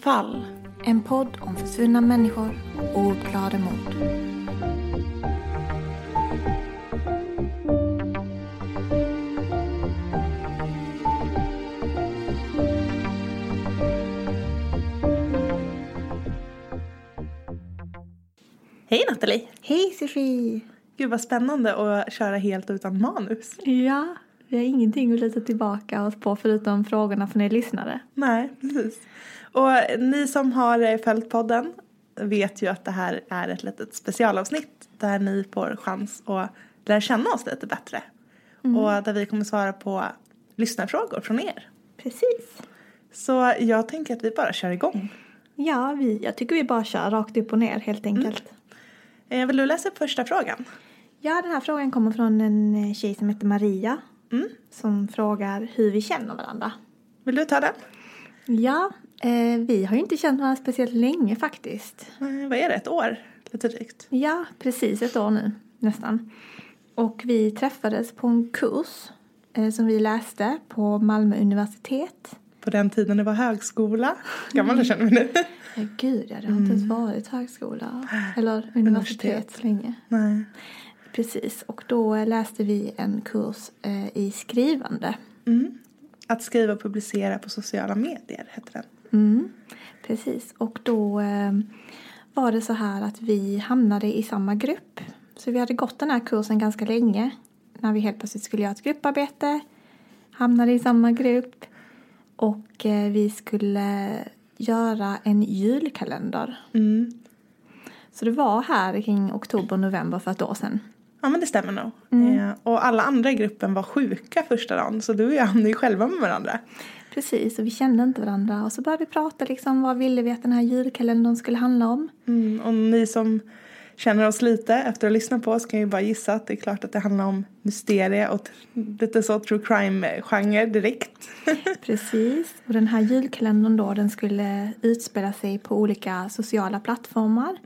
fall. En podd om försvunna människor och ouppklarade mord. Hej Nathalie! Hej Sofie! Gud vad spännande att köra helt utan manus. Ja, vi har ingenting att luta tillbaka oss på förutom frågorna från er lyssnare. Nej, precis. Och ni som har följt podden vet ju att det här är ett litet specialavsnitt där ni får chans att lära känna oss lite bättre. Och där vi kommer svara på lyssnarfrågor från er. Precis. Så jag tänker att vi bara kör igång. Ja, vi, jag tycker vi bara kör rakt upp och ner helt enkelt. Eh, Vill du läsa upp första frågan? Ja, den här frågan kommer från en eh, tjej som heter Maria. Mm. Som frågar hur vi känner varandra. Vill du ta den? Ja, eh, vi har ju inte känt varandra speciellt länge faktiskt. Eh, Vad är det, ett år? Lite drygt. Ja, precis ett år nu, nästan. Och vi träffades på en kurs eh, som vi läste på Malmö universitet. På den tiden det var högskola. Gammal jag känner mig nu. Ja, gud, ja, det har inte ens varit högskola eller universitet, Universitet. länge. Nej. Precis, och då läste vi en kurs eh, i skrivande. Mm. Att skriva och publicera på sociala medier heter den. Mm, precis, och då eh, var det så här att vi hamnade i samma grupp. Så vi hade gått den här kursen ganska länge. När vi helt plötsligt skulle göra ett grupparbete. Hamnade i samma grupp. Och eh, vi skulle göra en julkalender. Mm. Så det var här kring oktober, november för ett år sedan. Ja men det stämmer nog. Mm. Eh, och alla andra i gruppen var sjuka första dagen så du och jag hamnade ju själva med varandra. Precis, och vi kände inte varandra. Och så började vi prata liksom, vad ville vi att den här julkalendern skulle handla om? Mm. Och ni som känner oss lite efter att ha lyssnat på oss kan ju bara gissa att det är klart att det handlar om mysterie och lite så true crime-genre direkt. Precis, och den här julkalendern då, den skulle utspela sig på olika sociala plattformar.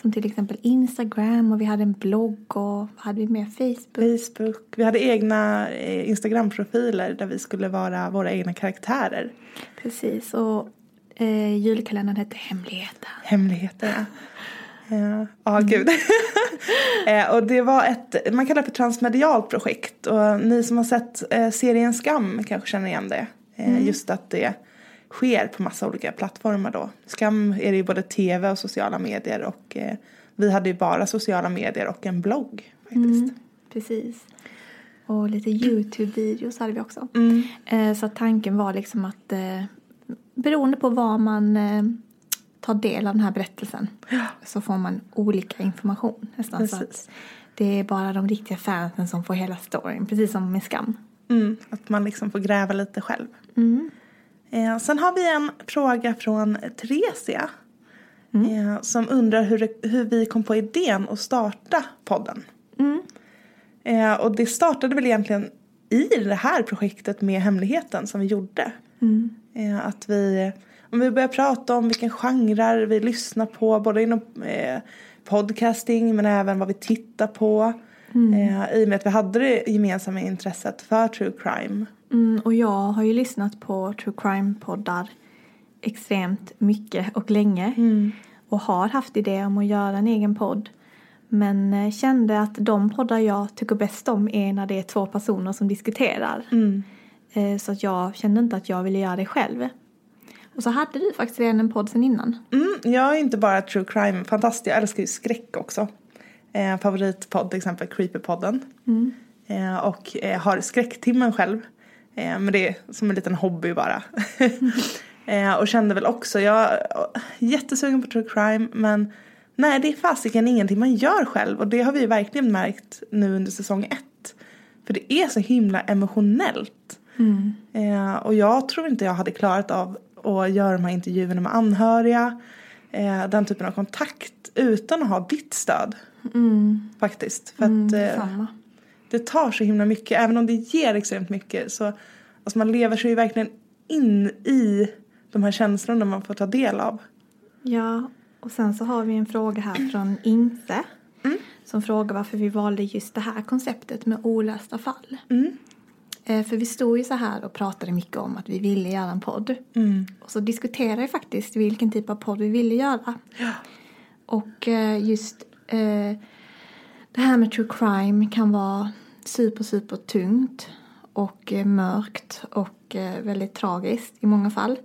Som till exempel Instagram och vi hade en blogg och vad hade vi mer? Facebook. Facebook, vi hade egna eh, Instagram-profiler där vi skulle vara våra egna karaktärer. Precis, och eh, julkalendern hette Hemligheter. Hemligheter, ja. Ja, ah, gud. eh, och det var ett, man kallar det för transmedialt projekt. Och ni som har sett eh, serien Skam kanske känner igen det. Eh, Just att det sker på massa olika plattformar då. Skam är det ju både tv och sociala medier. Och vi hade ju bara sociala medier och en blogg faktiskt. Precis. Och lite Youtube-videos hade vi också. Mm. Så tanken var liksom att beroende på var man tar del av den här berättelsen så får man olika information nästan. Så att det är bara de riktiga fansen som får hela storyn, precis som med Skam. Mm, att man liksom får gräva lite själv. Mm. Eh, sen har vi en fråga från Theresia. Eh, som undrar hur, det, hur vi kom på idén att starta podden. Mm. Eh, och det startade väl egentligen i det här projektet med hemligheten som vi gjorde. Mm. Eh, att vi, om vi började prata om vilken genrer vi lyssnar på, både inom eh, podcasting men även vad vi tittar på. Eh, I och med att vi hade det gemensamma intresset för true crime. Mm, och jag har ju lyssnat på true crime-poddar extremt mycket och länge. Och har haft idé om att göra en egen podd. Men eh, kände att de poddar jag tycker bäst om är när det är två personer som diskuterar. Eh, Så att jag kände inte att jag ville göra det själv. Och så hade du faktiskt redan en podd sen innan. Mm, jag är inte bara true crime fantast, jag älskar ju skräck också. Eh, favoritpodd till exempel Creepypodden. Eh, och eh, har skräcktimmen själv. Eh, men det är som en liten hobby bara. eh, och kände väl också, jag är jättesugen på true crime men nej det är fasiken ingenting man gör själv och det har vi verkligen märkt nu under säsong ett. För det är så himla emotionellt. Eh, och jag tror inte jag hade klarat av att göra de här intervjuerna med anhöriga. Eh, den typen av kontakt utan att ha ditt stöd. Faktiskt. För att eh, det tar så himla mycket. Även om det ger extremt mycket så alltså man lever sig ju verkligen in i de här känslorna man får ta del av. Ja, och sen så har vi en fråga här från Inte. Som frågar varför vi valde just det här konceptet med olösta fall. Eh, För vi stod ju så här och pratade mycket om att vi ville göra en podd. Och så diskuterade vi faktiskt vilken typ av podd vi ville göra. Och eh, just eh, det här med true crime kan vara super, super tungt och eh, mörkt och eh, väldigt tragiskt i många fall.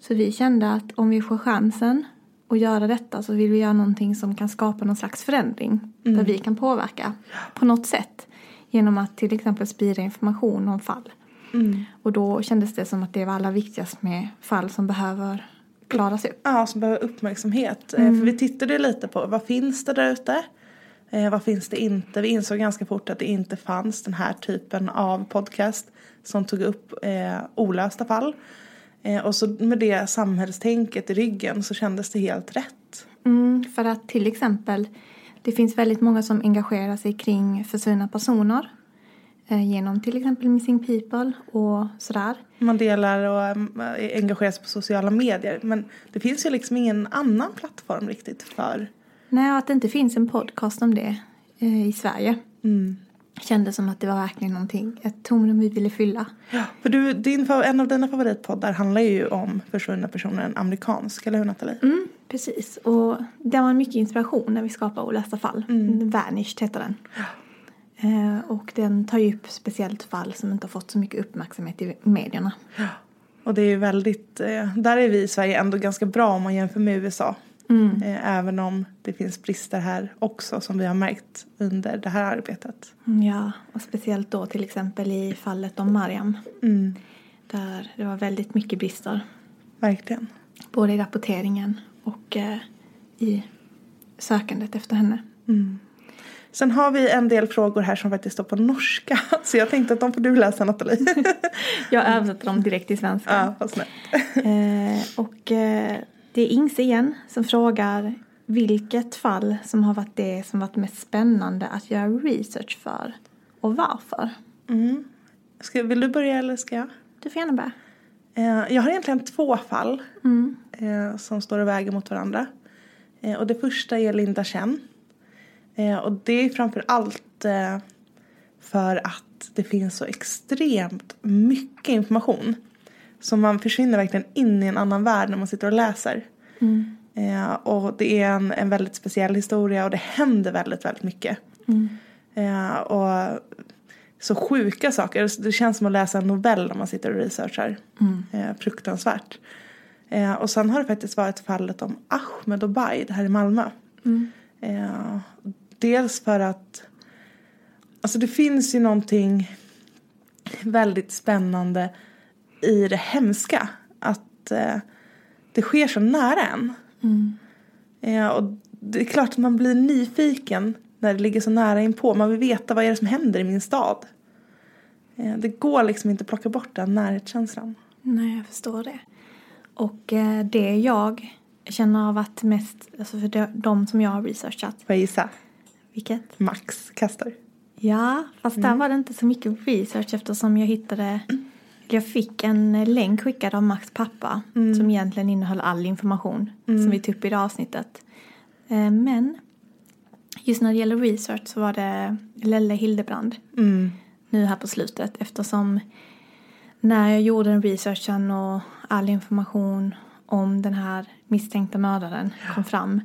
Så vi kände att om vi får chansen att göra detta så vill vi göra någonting som kan skapa någon slags förändring. Där vi kan påverka på något sätt. Genom att till exempel sprida information om fall. Och då kändes det som att det var allra viktigast med fall som behöver klaras upp. Ja, som behöver uppmärksamhet. Eh, För vi tittade lite på vad finns det där ute? Eh, vad finns det inte? Vi insåg ganska fort att det inte fanns den här typen av podcast som tog upp eh, olösta fall. Eh, och så med det samhällstänket i ryggen så kändes det helt rätt. Mm, för att till exempel det finns väldigt många som engagerar sig kring försvunna personer. Eh, genom till exempel Missing People och sådär. Man delar och eh, engagerar sig på sociala medier. Men det finns ju liksom ingen annan plattform riktigt för Nej, och att det inte finns en podcast om det eh, i Sverige. Kändes som att det var verkligen någonting, ett tomrum vi ville fylla. Ja, för du, din, en av dina favoritpoddar handlar ju om försvunna personer, en amerikansk, eller hur Nathalie? Mm, precis, och det var mycket inspiration när vi skapade Olösta fall. Vanished heter den. Eh, och den tar ju upp speciellt fall som inte har fått så mycket uppmärksamhet i medierna. Och det är ju väldigt, eh, där är vi i Sverige ändå ganska bra om man jämför med USA. Eh, även om det finns brister här också som vi har märkt under det här arbetet. Mm, Ja, och speciellt då till exempel i fallet om Mariam. Där det var väldigt mycket brister. Verkligen. Både i rapporteringen och eh, i sökandet efter henne. Sen har vi en del frågor här som faktiskt står på norska. Så jag tänkte att de får du läsa Nathalie. Jag översätter dem direkt till svenska. ja, vad snällt. Eh, och eh, det är Ingse igen som frågar vilket fall som har varit det som varit mest spännande att göra research för och varför. Ska, vill du börja eller ska jag? Du får gärna börja. Eh, jag har egentligen två fall eh, som står och väger mot varandra. Eh, och det första är Linda Chen. Och det är framför allt för att det finns så extremt mycket information. Så man försvinner verkligen in i en annan värld när man sitter och läser. Eh, och det är en, en väldigt speciell historia och det händer väldigt, väldigt mycket. Eh, och så sjuka saker. Det känns som att läsa en novell när man sitter och researchar. Eh, fruktansvärt. Eh, och sen har det faktiskt varit fallet om Ahmed Obaid här i Malmö. Eh, dels för att alltså det finns ju någonting väldigt spännande i det hemska. Att eh, det sker så nära en. Eh, och det är klart att man blir nyfiken när det ligger så nära inpå. Man vill veta vad är det som händer i min stad. Eh, det går liksom inte att plocka bort den närhetskänslan. Nej, jag förstår det. Och eh, det jag känner har varit mest, alltså för de, som jag har researchat. Får jag gissa? Vilket? Max kastar. Ja, fast där var det inte så mycket research eftersom jag hittade jag fick en länk skickad av Max pappa som egentligen innehöll all information som vi tog upp i det avsnittet. Eh, Men just när det gäller research så var det Lelle Hildebrand Mm. nu här på slutet eftersom när jag gjorde den researchen och all information om den här misstänkta mördaren kom fram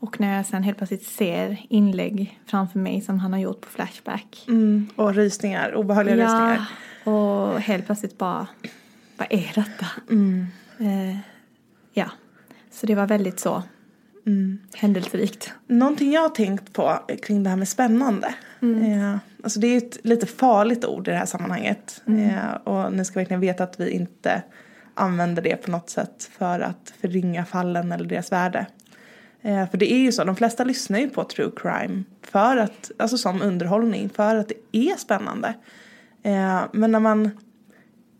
och när jag sen helt plötsligt ser inlägg framför mig som han har gjort på Flashback. Mm. Och rysningar, obehagliga rysningar. Och helt plötsligt bara, vad är detta? Mm. Eh, ja, så det var väldigt så Mm. händelserikt. Någonting jag har tänkt på kring det här med spännande. Eh, alltså det är ett lite farligt ord i det här sammanhanget. Eh, och ni ska verkligen veta att vi inte använder det på något sätt för att förringa fallen eller deras värde. Eh, för det är ju så, de flesta lyssnar ju på true crime för att, alltså som underhållning, för att det är spännande. Eh, men när man,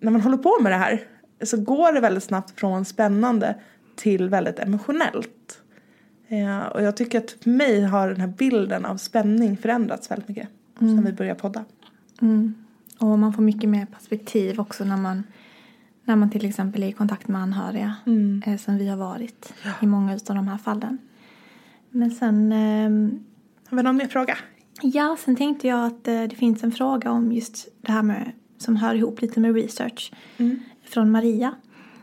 när man håller på med det här så går det väldigt snabbt från spännande till väldigt emotionellt. Eh, och jag tycker att för mig har den här bilden av spänning förändrats väldigt mycket. Sen vi började podda. Mm. Och man får mycket mer perspektiv också när man, när man till exempel är i kontakt med anhöriga. Eh, som vi har varit i många av de här fallen. Men sen, ehm, Har vi någon mer fråga? Ja, sen tänkte jag att eh, det finns en fråga om just det här med, som hör ihop lite med research. Från Maria.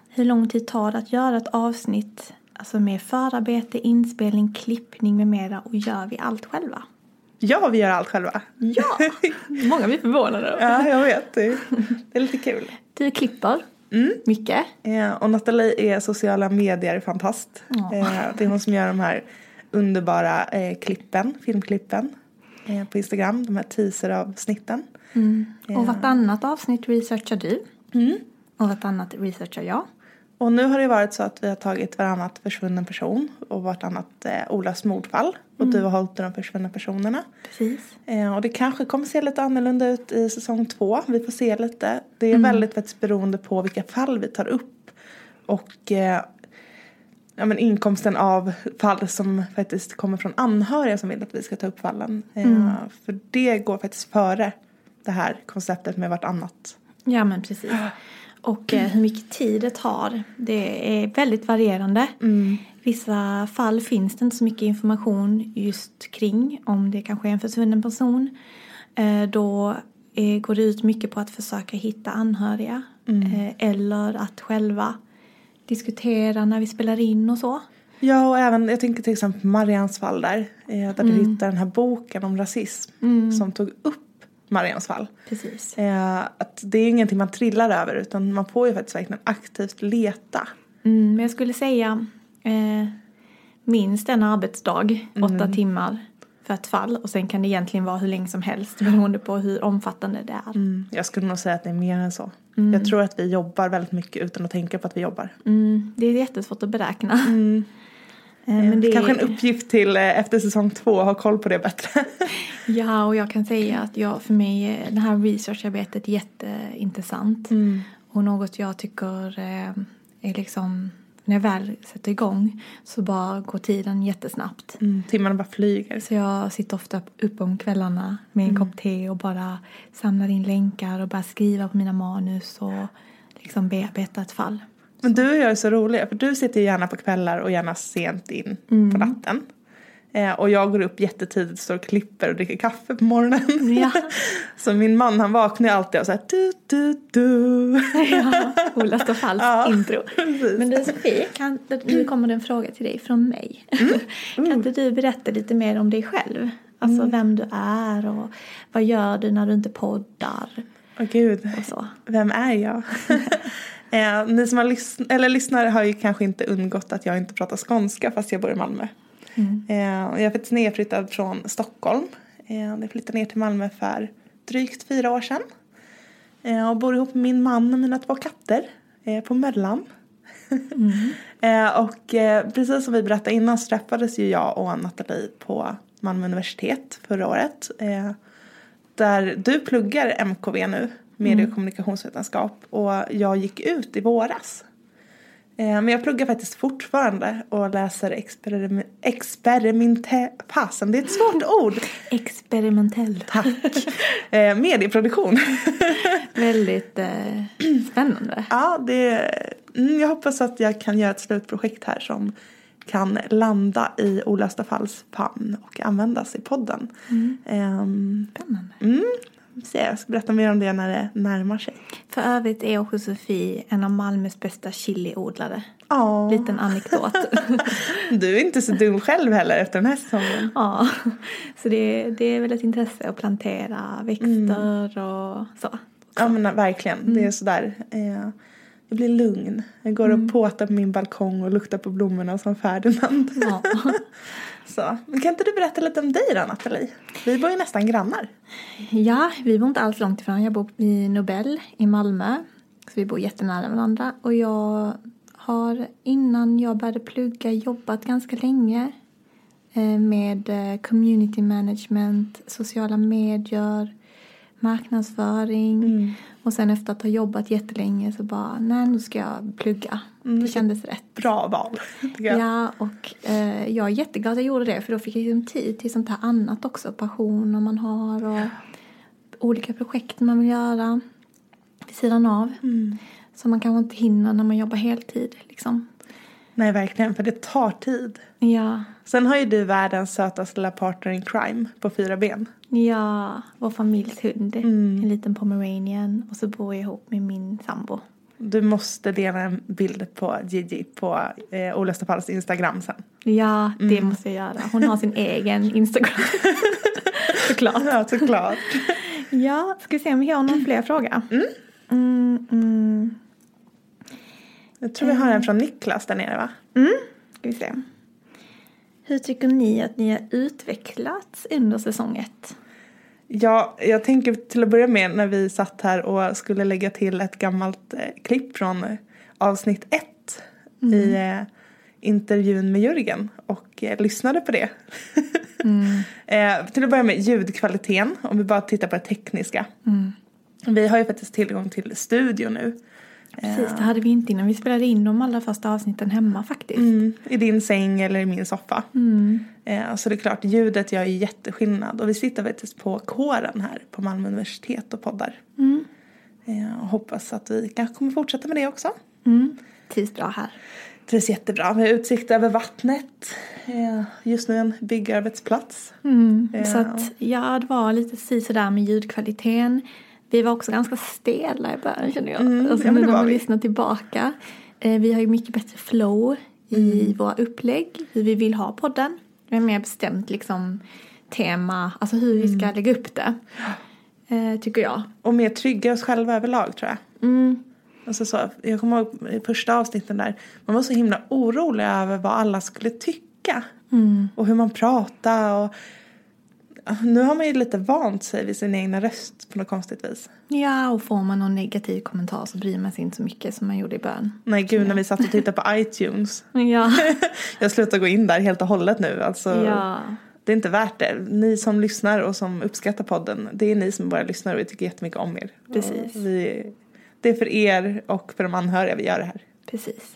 Hur lång tid tar det att göra ett avsnitt alltså med förarbete, inspelning, klippning med mera och gör vi allt själva? Ja, vi gör allt själva. Ja! Många blir förvånade. Ja, jag vet. Det är, det är lite kul. Du klipper Mm. mycket. Eh, och Nathalie är sociala medier fantast. Ja. Eh, det är hon som gör de här underbara eh, klippen, filmklippen på Instagram. De här teaser-avsnitten. Och vartannat avsnitt researchar du. Mm. Och vartannat researchar jag. Och nu har det varit så att vi har tagit varannat försvunnen person och vartannat eh, Olas mordfall. Och du har hållit de försvunna personerna. Precis. Eh, och det kanske kommer se lite annorlunda ut i säsong två. Vi får se lite. Det är väldigt faktiskt beroende på vilka fall vi tar upp. Och eh, ja, men inkomsten av fall som faktiskt kommer från anhöriga som vill att vi ska ta upp fallen. Eh, För det går faktiskt före det här konceptet med vartannat. Ja men precis. Och eh, hur mycket tid det tar, det är väldigt varierande. Vissa fall finns det inte så mycket information just kring om det kanske är en försvunnen person. Eh, då går det ut mycket på att försöka hitta anhöriga. Eh, eller att själva diskutera när vi spelar in och så. Ja, och även, jag tänker till exempel Marians fall där. Eh, där du hittar den här boken om rasism som tog upp Marians fall. Precis. Eh, att det är ingenting man trillar över utan man får ju faktiskt verkligen aktivt leta. Mm, men jag skulle säga eh, minst en arbetsdag, åtta timmar för ett fall. Och sen kan det egentligen vara hur länge som helst beroende på hur omfattande det är. Mm, jag skulle nog säga att det är mer än så. Jag tror att vi jobbar väldigt mycket utan att tänka på att vi jobbar. Mm, det är jättesvårt att beräkna. Eh, men det Kanske är, en uppgift till eh, efter säsong två, ha koll på det bättre. Ja, och jag kan säga att jag, för mig är det här researcharbetet jätteintressant. Och något jag tycker eh, är liksom, när jag väl sätter igång så bara går tiden jättesnabbt. Mm, timmarna bara flyger. Så jag sitter ofta uppe om kvällarna med en kopp te och bara samlar in länkar och bara skriva på mina manus och liksom bearbeta ett fall. Men du och jag är så roliga för du sitter gärna på kvällar och gärna sent in på natten. Eh, och jag går upp jättetidigt, står och klipper och dricker kaffe på morgonen. Ja. så min man han vaknar ju alltid och så här du du du. ja, Ola står falskt Ja, intro. precis. Men du Sofie, kan, nu kommer det en fråga till dig från mig. kan inte du berätta lite mer om dig själv? Alltså vem du är och vad gör du när du inte poddar Åh gud, och så. vem är jag? eh, ni som har lys- eller lyssnare har ju kanske inte undgått att jag inte pratar skånska fast jag bor i Malmö. Eh, och jag är faktiskt nedflyttad från Stockholm. Eh, jag flyttade ner till Malmö för drygt fyra år sedan. Eh, och bor ihop med min man och mina två katter eh, på Möllan. eh, och eh, precis som vi berättade innan så träffades ju jag och Nathalie på Malmö universitet förra året. Eh, där du pluggar MKV nu, medie och kommunikationsvetenskap. Och jag gick ut i våras. Eh, Men jag pluggar faktiskt fortfarande och läser experiment... Experimente... Fasen, det är ett svårt ord. Experimentell. Tack. Eh, medieproduktion. Väldigt eh, spännande. ja, det... mm, Jag hoppas att jag kan göra ett slutprojekt här som kan landa i olösta falls famn och användas i podden. Mm. Spännande. Mm, så jag ska berätta mer om det när det närmar sig. För övrigt är också Sofie en av Malmös bästa chiliodlare. Ja, Liten anekdot. du är inte så dum själv heller efter den här säsongen. ja, så det, det är väl ett intresse att plantera växter och så. Ja men verkligen, det är sådär. Eh, jag blir lugn. Jag går och påtar på min balkong och luktar på blommorna som Ferdinand. Ja. Så. Men kan inte du berätta lite om dig då Nathalie? Vi bor ju nästan grannar. ja, vi bor inte alls långt ifrån. Jag bor i Nobel i Malmö. Så vi bor jättenära varandra. Och jag har innan jag började plugga jobbat ganska länge eh, med eh, community management, sociala medier, marknadsföring. Och sen efter att ha jobbat jättelänge så bara, nej nu ska jag plugga. Det kändes rätt. Bra val. jag. Ja, och eh, jag är jätteglad att jag gjorde det för då fick jag liksom tid till sånt här annat också. Passioner man har och olika projekt man vill göra vid sidan av. Som man kanske inte hinner när man jobbar heltid liksom. Nej verkligen, för det tar tid. Ja, Sen har ju du världens sötaste lilla partner in crime på fyra ben. ja, vår familjs hund. En liten pomeranian och så bor jag ihop med min sambo. Du måste dela en bild på Gigi på eh, Olösta Falls Instagram sen. Ja, det måste jag göra. Hon har sin egen Instagram. Såklart. Ja, såklart. Ja, ska vi se om vi har någon fler fråga? Mm, mm. Jag tror vi har en från Niklas där nere va? Ska vi se. Hur tycker ni att ni har utvecklats under säsong ett? Ja, jag tänker till att börja med när vi satt här och skulle lägga till ett gammalt eh, klipp från eh, avsnitt ett i eh, intervjun med Jörgen och eh, lyssnade på det. eh, till att börja med ljudkvaliteten, om vi bara tittar på det tekniska. Vi har ju faktiskt tillgång till studio nu. Precis, det hade vi inte innan vi spelade in de allra första avsnitten hemma faktiskt. Mm, I din säng eller i min soffa. Eh, så det är klart, ljudet gör ju jätteskillnad. Och vi sitter faktiskt på kåren här på Malmö universitet och poddar. Eh, och hoppas att vi kanske kommer fortsätta med det också. Mm. Trivs bra här. Trivs jättebra. Vi har utsikt över vattnet. Eh, just nu en byggarbetsplats. Eh, Så att ja, det var lite sådär med ljudkvaliteten. Vi var också ganska stela i början känner jag. Mm, alltså, ja, men när man vi. lyssnar tillbaka. Eh, vi har ju mycket bättre flow i Mm. våra upplägg. Hur vi vill ha podden. Vi har mer bestämt liksom tema, alltså hur vi Mm. ska lägga upp det. Eh, tycker jag. Och mer trygga oss själva överlag tror jag. Mm. Alltså så, jag kommer ihåg i första avsnitten där. Man var så himla orolig över vad alla skulle tycka. Mm. Och hur man pratade och nu har man ju lite vant sig vid sin egna röst på något konstigt vis. Ja, och får man någon negativ kommentar så bryr man sig inte så mycket som man gjorde i början. Nej gud när vi satt och tittade på iTunes. Ja. Jag slutar gå in där helt och hållet nu. Alltså, ja. Det är inte värt det. Ni som lyssnar och som uppskattar podden, det är ni som bara lyssnar och vi tycker jättemycket om er. Precis. Vi, det är för er och för de anhöriga vi gör det här. Precis.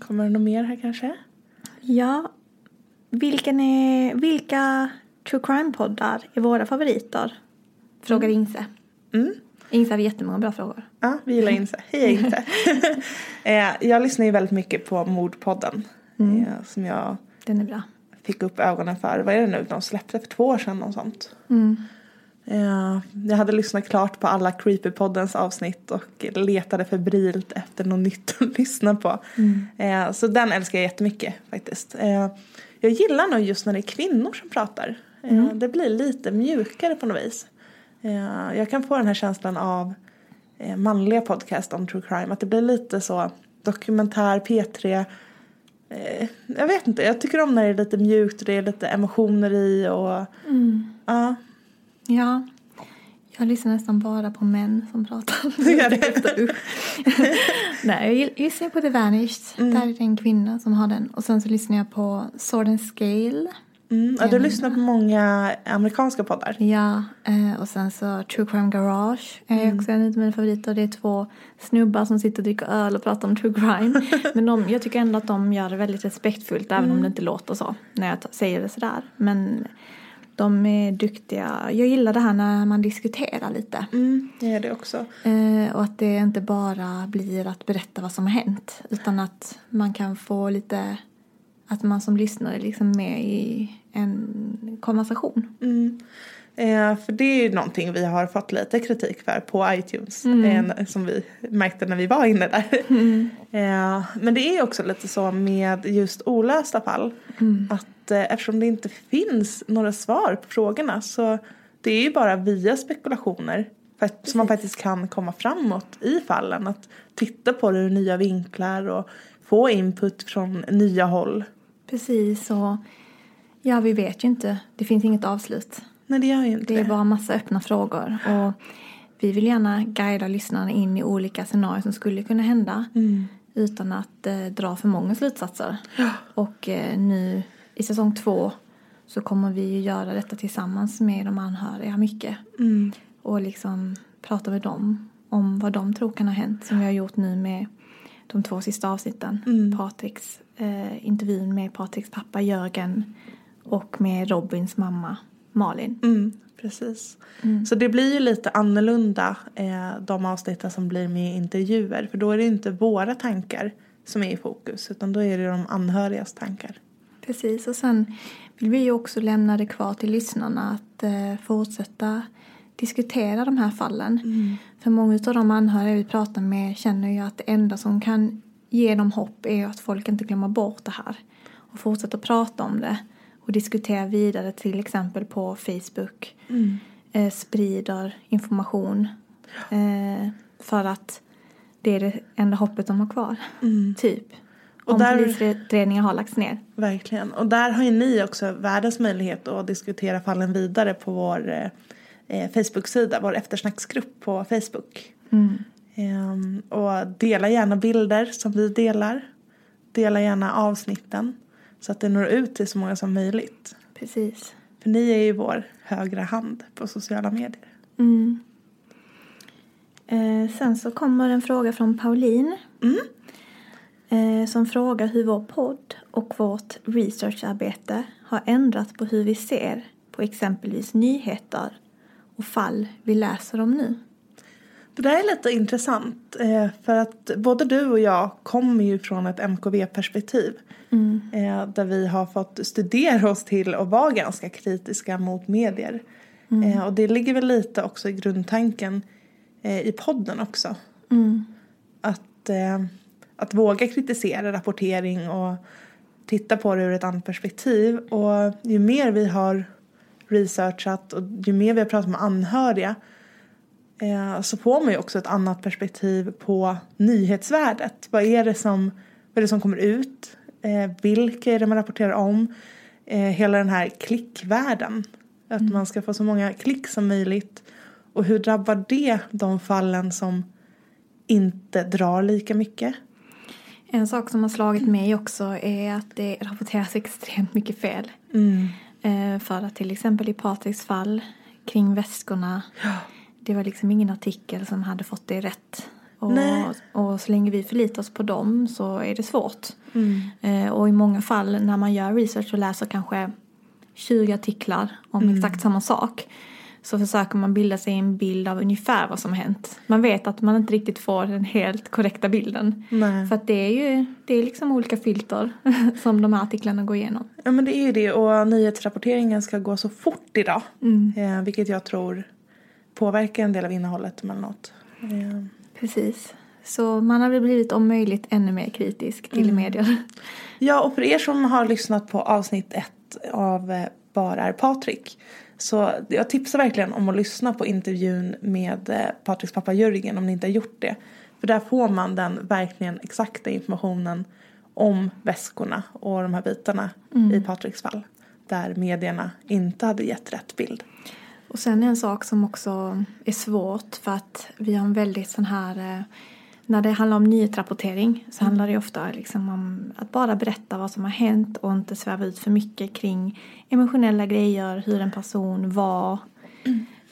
Kommer det något mer här kanske? ja, vilken är, vilka true crime-poddar är våra favoriter? Frågar Ingse. Mm. Ingse hade jättemånga bra frågor. Ja, vi gillar Inse. Hej Inse. eh, jag lyssnar ju väldigt mycket på Mordpodden. Eh, som jag Den är bra. fick upp ögonen för. Vad är det nu? De släppte för två år sedan och sånt. Eh, jag hade lyssnat klart på alla Creepypoddens avsnitt och letade febrilt efter något nytt att lyssna på. Eh, så den älskar jag jättemycket faktiskt. Eh, jag gillar nog just när det är kvinnor som pratar. Eh, Det blir lite mjukare på något vis. Eh, jag kan få den här känslan av eh, manliga podcast om true crime. Att det blir lite så dokumentär, P3. Eh, jag vet inte, jag tycker om när det är lite mjukt och det är lite emotioner i och ja. Ja. Jag lyssnar nästan bara på män som pratar. Du gör det? Nej, jag lyssnar på The Vanished. Mm. Där är det en kvinna som har den. Och sen så lyssnar jag på Sword and Scale. Mm, ja, du lyssnar på många amerikanska poddar. Ja, eh, och sen så True Crime Garage är Mm. också en av mina favoriter. Det är två snubbar som sitter och dricker öl och pratar om true crime. Men de, jag tycker ändå att de gör det väldigt respektfullt även Mm. om det inte låter så när jag säger det sådär. Men de är duktiga. Jag gillar det här när man diskuterar lite. Mm, jag gör det också. Eh, och att det inte bara blir att berätta vad som har hänt. Utan att man kan få lite, att man som lyssnare är liksom med i en konversation. Mm. Eh, för det är ju någonting vi har fått lite kritik för på iTunes. Eh, som vi märkte när vi var inne där. Eh, men det är också lite så med just olösta fall. Att eh, eftersom det inte finns några svar på frågorna så det är ju bara via spekulationer som man faktiskt kan komma framåt i fallen. Att titta på det ur nya vinklar och få input från nya håll. Precis, och ja, vi vet ju inte. Det finns inget avslut. Nej det gör ju inte Det är bara massa öppna frågor. Och vi vill gärna guida lyssnarna in i olika scenarier som skulle kunna hända. Utan att eh, dra för många slutsatser. Och eh, nu i säsong två så kommer vi ju göra detta tillsammans med de anhöriga mycket. Och liksom prata med dem om vad de tror kan ha hänt. Som vi har gjort nu med de två sista avsnitten. Patriks eh, intervjun med Patriks pappa Jörgen och med Robins mamma Malin. Mm, precis. Så det blir ju lite annorlunda eh, de avsnitten som blir med intervjuer. För då är det inte våra tankar som är i fokus utan då är det de anhörigas tankar. Precis, och sen vill vi ju också lämna det kvar till lyssnarna att eh, fortsätta diskutera de här fallen. För många av de anhöriga vi pratar med känner ju att det enda som kan ge dem hopp är att folk inte glömmer bort det här. Och fortsätter prata om det och diskutera vidare till exempel på Facebook. Eh, sprider information. Eh, för att det är det enda hoppet de har kvar. Typ. Och Om där- polisutredningar har lagts ner. Verkligen. Och där har ju ni också världens möjlighet att diskutera fallen vidare på vår eh, eh, Facebook-sida, vår eftersnacksgrupp på Facebook. Ehm, och dela gärna bilder som vi delar. Dela gärna avsnitten så att det når ut till så många som möjligt. Precis. För ni är ju vår högra hand på sociala medier. Eh, sen så kommer en fråga från Pauline. Eh, som frågar hur vår podd och vårt researcharbete har ändrat på hur vi ser på exempelvis nyheter och fall vi läser om nu. Det där är lite intressant eh, för att både du och jag kommer ju från ett MKV-perspektiv. Eh, där vi har fått studera oss till att vara ganska kritiska mot medier. Eh, och det ligger väl lite också i grundtanken eh, i podden också. Att, eh, att våga kritisera rapportering och titta på det ur ett annat perspektiv. Och ju mer vi har researchat och ju mer vi har pratat med anhöriga eh, så får man ju också ett annat perspektiv på nyhetsvärdet. Vad är det som, vad är det som kommer ut? Eh, vilka är det man rapporterar om? Eh, hela den här klickvärlden. Att man ska få så många klick som möjligt. Och hur drabbar det de fallen som inte drar lika mycket? En sak som har slagit mig också är att det rapporteras extremt mycket fel. Eh, för att till exempel i Patriks fall kring väskorna. Det var liksom ingen artikel som hade fått det rätt. Och, och så länge vi förlitar oss på dem så är det svårt. Mm. Eh, och i många fall när man gör research och läser kanske 20 artiklar om Mm. exakt samma sak så försöker man bilda sig en bild av ungefär vad som har hänt. Man vet att man inte riktigt får den helt korrekta bilden. Nej. För att det är ju det är liksom olika filter som de här artiklarna går igenom. Ja men det är ju det och nyhetsrapporteringen ska gå så fort idag. Eh, vilket jag tror påverkar en del av innehållet emellanåt. Eh, Precis. Så man har väl blivit om möjligt ännu mer kritisk till medier. Ja, och för er som har lyssnat på avsnitt ett av eh, Bara är Patrik. Så jag tipsar verkligen om att lyssna på intervjun med eh, Patriks pappa Jörgen om ni inte har gjort det. För där får man den verkligen exakta informationen om väskorna och de här bitarna i Patriks fall. Där medierna inte hade gett rätt bild. Och sen en sak som också är svårt för att vi har en väldigt sån här eh, när det handlar om nyhetsrapportering så handlar det ofta liksom om att bara berätta vad som har hänt och inte sväva ut för mycket kring emotionella grejer, hur en person var,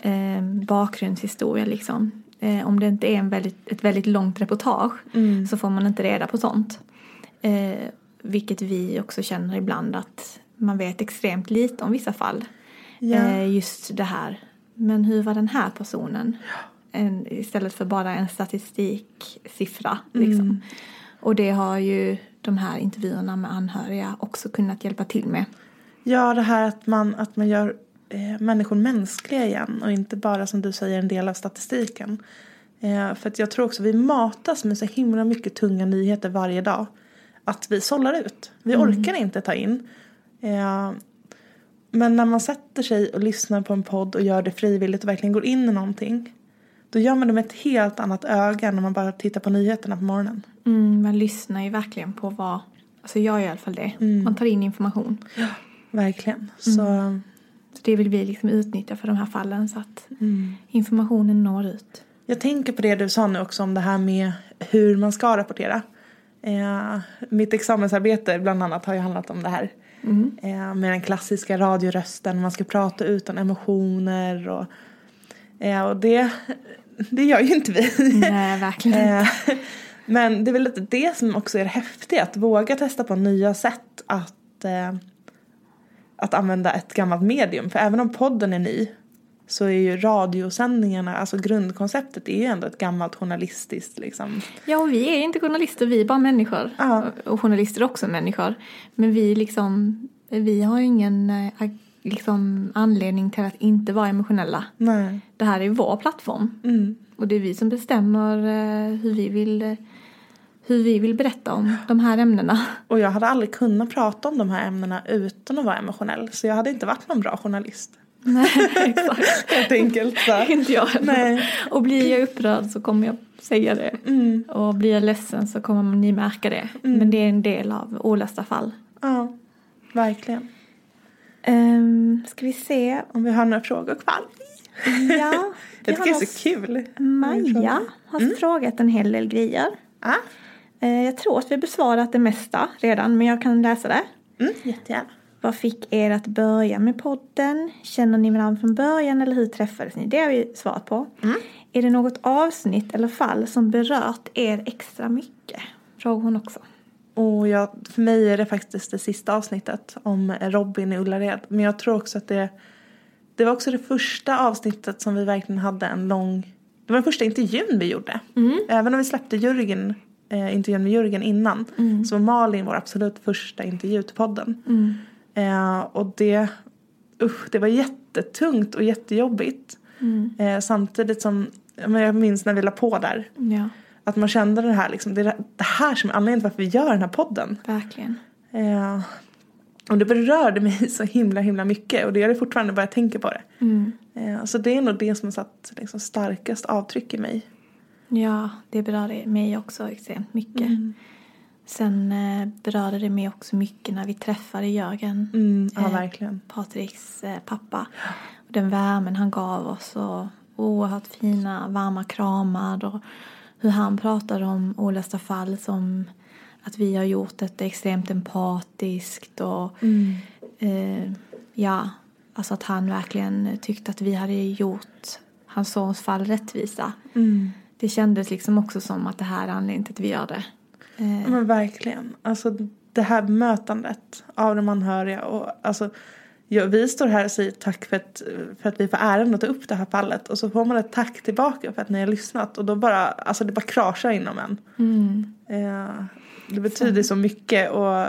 eh, bakgrundshistoria liksom. Eh, om det inte är en väldigt, ett väldigt långt reportage så får man inte reda på sånt. Eh, vilket vi också känner ibland att man vet extremt lite om vissa fall. Ja. Eh, just det här. Men hur var den här personen? En, istället för bara en statistiksiffra. Liksom. Och det har ju de här intervjuerna med anhöriga också kunnat hjälpa till med. Ja, det här att man, att man gör eh, människor mänskliga igen och inte bara som du säger en del av statistiken. Eh, för att jag tror också vi matas med så himla mycket tunga nyheter varje dag. Att vi sållar ut. Vi orkar inte ta in. Eh, men när man sätter sig och lyssnar på en podd och gör det frivilligt och verkligen går in i någonting. Då gör man det med ett helt annat öga när man bara tittar på nyheterna på morgonen. Mm, man lyssnar ju verkligen på vad, alltså jag gör i alla fall det. Man tar in information. Verkligen. Så Så det vill vi liksom utnyttja för de här fallen så att informationen når ut. Jag tänker på det du sa nu också om det här med hur man ska rapportera. Eh, mitt examensarbete bland annat har ju handlat om det här. Eh, med den klassiska radiorösten, man ska prata utan emotioner och, eh, och det, det gör ju inte vi. Nej, verkligen. Eh, Men det är väl lite det som också är det häftiga, att våga testa på nya sätt att, eh, att använda ett gammalt medium. För även om podden är ny så är ju radiosändningarna, alltså grundkonceptet är ju ändå ett gammalt journalistiskt liksom. Ja, och vi är inte journalister, vi är bara människor. Ja. Och journalister är också människor. Men vi liksom, vi har ju ingen eh, liksom, anledning till att inte vara emotionella. Nej. Det här är vår plattform. Mm. Och det är vi som bestämmer eh, hur vi vill hur vi vill berätta om de här ämnena. Och jag hade aldrig kunnat prata om de här ämnena utan att vara emotionell. Så jag hade inte varit någon bra journalist. Nej, exakt. Helt enkelt. Så. inte jag. Nej. Och blir jag upprörd så kommer jag säga det. Mm. Och blir jag ledsen så kommer ni märka det. Men det är en del av olösta fall. Ja, verkligen. Um, ska vi se. Om vi har några frågor kvar. Ja, Jag tycker har det är så kul. Maja har frågat en hel del grejer. Ah, Eh, Jag tror att vi besvarat det mesta redan, men jag kan läsa det. mm, jättegärna. Vad fick er att börja med podden? Känner ni varandra från början eller hur träffades ni? Det har vi svarat på. Är det något avsnitt eller fall som berört er extra mycket? Frågar hon också. Och jag, för mig är det faktiskt det sista avsnittet om Robin i Ullared. Men jag tror också att det, det var också det första avsnittet som vi verkligen hade en lång... Det var den första intervjun vi gjorde. Även om vi släppte Jörgen, eh, intervjun med Jörgen innan så var Malin vår absolut första intervju till podden. Eh, och det, usch, det var jättetungt och jättejobbigt. Eh, samtidigt som, jag minns när vi la på där. Ja, Att man kände det här liksom, det är det här som är anledningen till varför vi gör den här podden. verkligen. Eh, och det berörde mig så himla himla mycket och det gör det fortfarande bara jag tänker på det. Eh, så det är nog det som har satt liksom, starkast avtryck i mig. Ja, det berörde mig också extremt mycket. Sen eh, berörde det mig också mycket när vi träffade Jörgen. Mm, ja, Eh, verkligen. Patriks eh, pappa. Och den värmen han gav oss och oerhört fina varma kramar och hur han pratade om olösta fall som att vi har gjort det extremt empatiskt och eh, ja, alltså att han verkligen tyckte att vi hade gjort hans sons fall rättvisa. Mm. Det kändes liksom också som att det här är anledningen till att vi gör det. Eh, men verkligen. Alltså det här bemötandet av de anhöriga och alltså ja, vi står här och säger tack för att, för att vi får äran att ta upp det här fallet. Och så får man ett tack tillbaka för att ni har lyssnat. Och då bara, alltså det bara kraschar inom en. Eh, det betyder så mycket. Och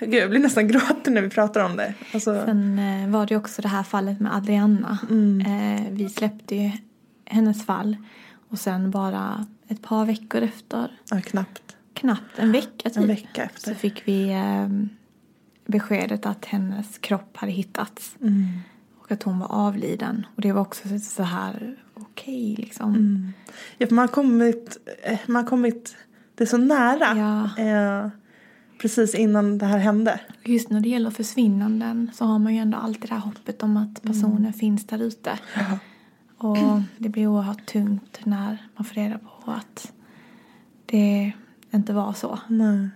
Gud, jag blir nästan gråten när vi pratar om det. Alltså, Sen eh, var det också det här fallet med Adriana. Eh, vi släppte ju hennes fall. Och sen bara ett par veckor efter, ja, knappt. Knappt en vecka typ, en vecka efter. så fick vi eh, beskedet att hennes kropp hade hittats. Och att hon var avliden. Och det var också så här okej liksom. Ja, för man har kommit, eh, man har kommit, det är så nära. Ja. Eh, precis innan det här hände. Just när det gäller försvinnanden så har man ju ändå alltid det här hoppet om att personen finns där ute. Och det blir oerhört tungt när man får reda på att det inte var så. Nej.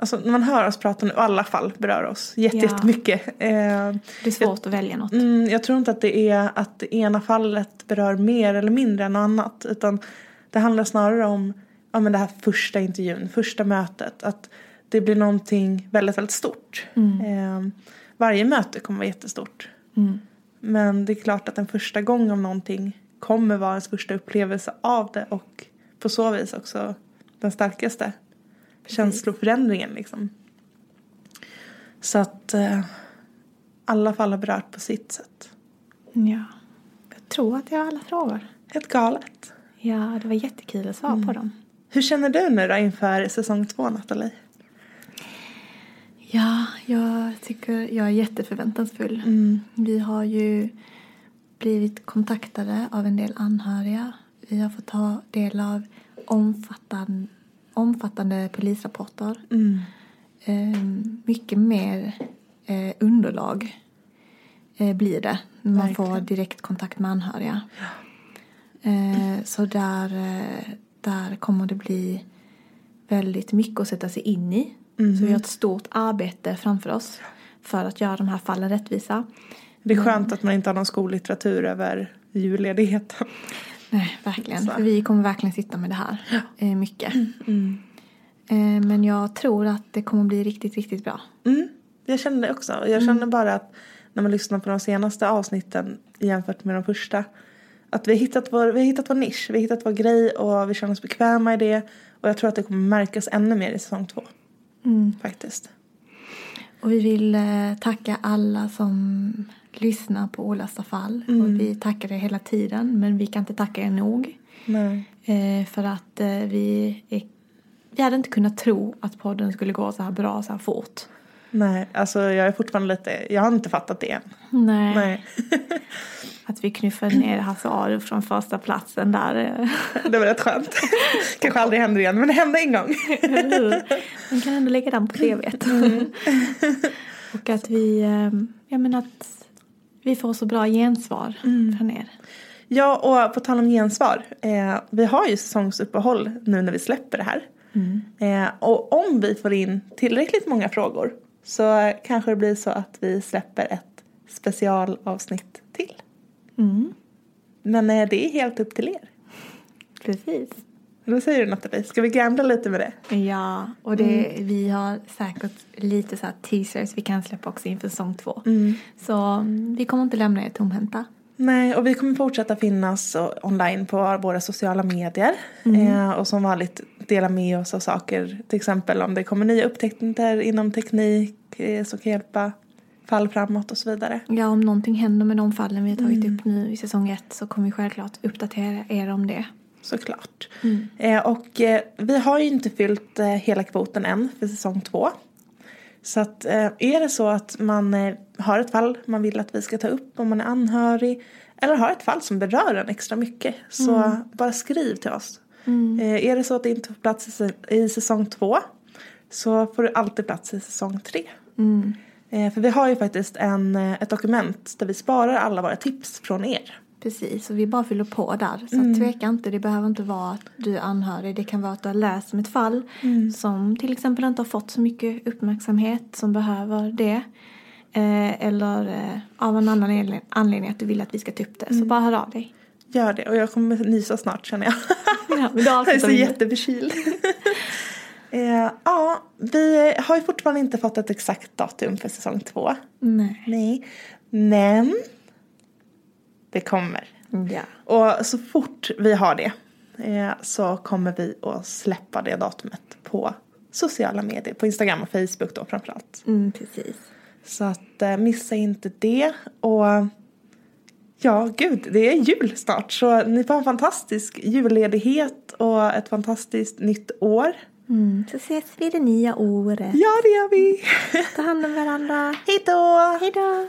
Alltså när man hör oss prata nu, och alla fall berör oss jätte- Ja. jättemycket. Eh, Det är svårt att välja något. mm, jag tror inte att det är att det ena fallet berör mer eller mindre än något annat. Utan det handlar snarare om ja, men det här första intervjun, första mötet. Att det blir någonting väldigt, väldigt stort. Eh, varje möte kommer vara jättestort. Men det är klart att en första gång om någonting kommer vara ens första upplevelse av det och på så vis också den starkaste känsloförändringen liksom. Så att eh, alla fall har berört på sitt sätt. Ja. Jag tror att jag har alla frågor. Helt galet. Ja, det var jättekul att svara på dem. Hur känner du nu då inför säsong två Nathalie? Ja, jag tycker jag är jätteförväntansfull. Vi har ju blivit kontaktade av en del anhöriga. Vi har fått ta del av omfattande, omfattande polisrapporter. Eh, mycket mer eh, underlag eh, blir det när man får Verkligen. direkt kontakt med anhöriga. Eh, så där, där kommer det bli väldigt mycket att sätta sig in i. Så vi har ett stort arbete framför oss för att göra de här fallen rättvisa. Det är skönt att man inte har någon skollitteratur över julledigheten. Nej, verkligen. Så. För vi kommer verkligen sitta med det här eh, mycket. Eh, men jag tror att det kommer bli riktigt, riktigt bra. Mm, jag känner det också. Jag känner bara att när man lyssnar på de senaste avsnitten jämfört med de första. Att vi har hittat vår, vi har hittat vår nisch, vi har hittat vår grej och vi känner oss bekväma i det. Och jag tror att det kommer märkas ännu mer i säsong två. Faktiskt. Och vi vill eh, tacka alla som lyssnar på Olösta fall. Och vi tackar er hela tiden, men vi kan inte tacka er nog. Eh, för att eh, vi, är, vi hade inte kunnat tro att podden skulle gå så här bra så här fort. Nej, alltså jag är fortfarande lite, jag har inte fattat det än. Nej. Nej. Att vi knuffade ner Hasse Aro från första platsen där. Det var rätt skönt. Kanske aldrig händer igen, men det hände en gång. Man kan ändå lägga den på TVt. Och att vi, eh, jag menar att vi får så bra gensvar från er. Ja, och på tal om gensvar. Eh, vi har ju säsongsuppehåll nu när vi släpper det här. Eh, och om vi får in tillräckligt många frågor så kanske det blir så att vi släpper ett specialavsnitt till. Men eh, det är helt upp till er. Precis. Vad säger du Nathalie? Ska vi gambla lite med det? Ja, och det, vi har säkert lite så teasers vi kan släppa också inför säsong två. Så mm, vi kommer inte lämna er tomhänta. Nej, och vi kommer fortsätta finnas online på våra sociala medier. Eh, och som vanligt dela med oss av saker. Till exempel om det kommer nya upptäckter inom teknik eh, som kan hjälpa fall framåt och så vidare. Ja, om någonting händer med de fallen vi har tagit upp nu i säsong ett så kommer vi självklart uppdatera er om det. Såklart. Eh, och eh, vi har ju inte fyllt eh, hela kvoten än för säsong två. Så att eh, är det så att man eh, har ett fall man vill att vi ska ta upp om man är anhörig eller har ett fall som berör en extra mycket så bara skriv till oss. Eh, är det så att det inte får plats i, i säsong två så får det alltid plats i säsong tre. Eh, för vi har ju faktiskt en, eh, ett dokument där vi sparar alla våra tips från er. Precis, och vi bara fyller på där. Så mm. tveka inte, det behöver inte vara att du är anhörig. Det kan vara att du har läst om ett fall som till exempel inte har fått så mycket uppmärksamhet som behöver det. Eh, eller eh, av en annan anle- anledning att du vill att vi ska ta upp det. Så bara hör av dig. Gör det. Och jag kommer nysa snart känner jag. Ja, men då jag är så jätteförkyld. Eh, ja, vi har ju fortfarande inte fått ett exakt datum för säsong två. Nej. Nej. Men det kommer. Ja. Och så fort vi har det eh, så kommer vi att släppa det datumet på sociala medier. På Instagram och Facebook då framförallt. Mm, precis. Så att eh, missa inte det. Och ja, gud, det är jul snart. Så ni får en fantastisk julledighet och ett fantastiskt nytt år. Mm, så ses vi det nya året. Ja, det gör vi. Ta hand om varandra. Hej då! Hej då!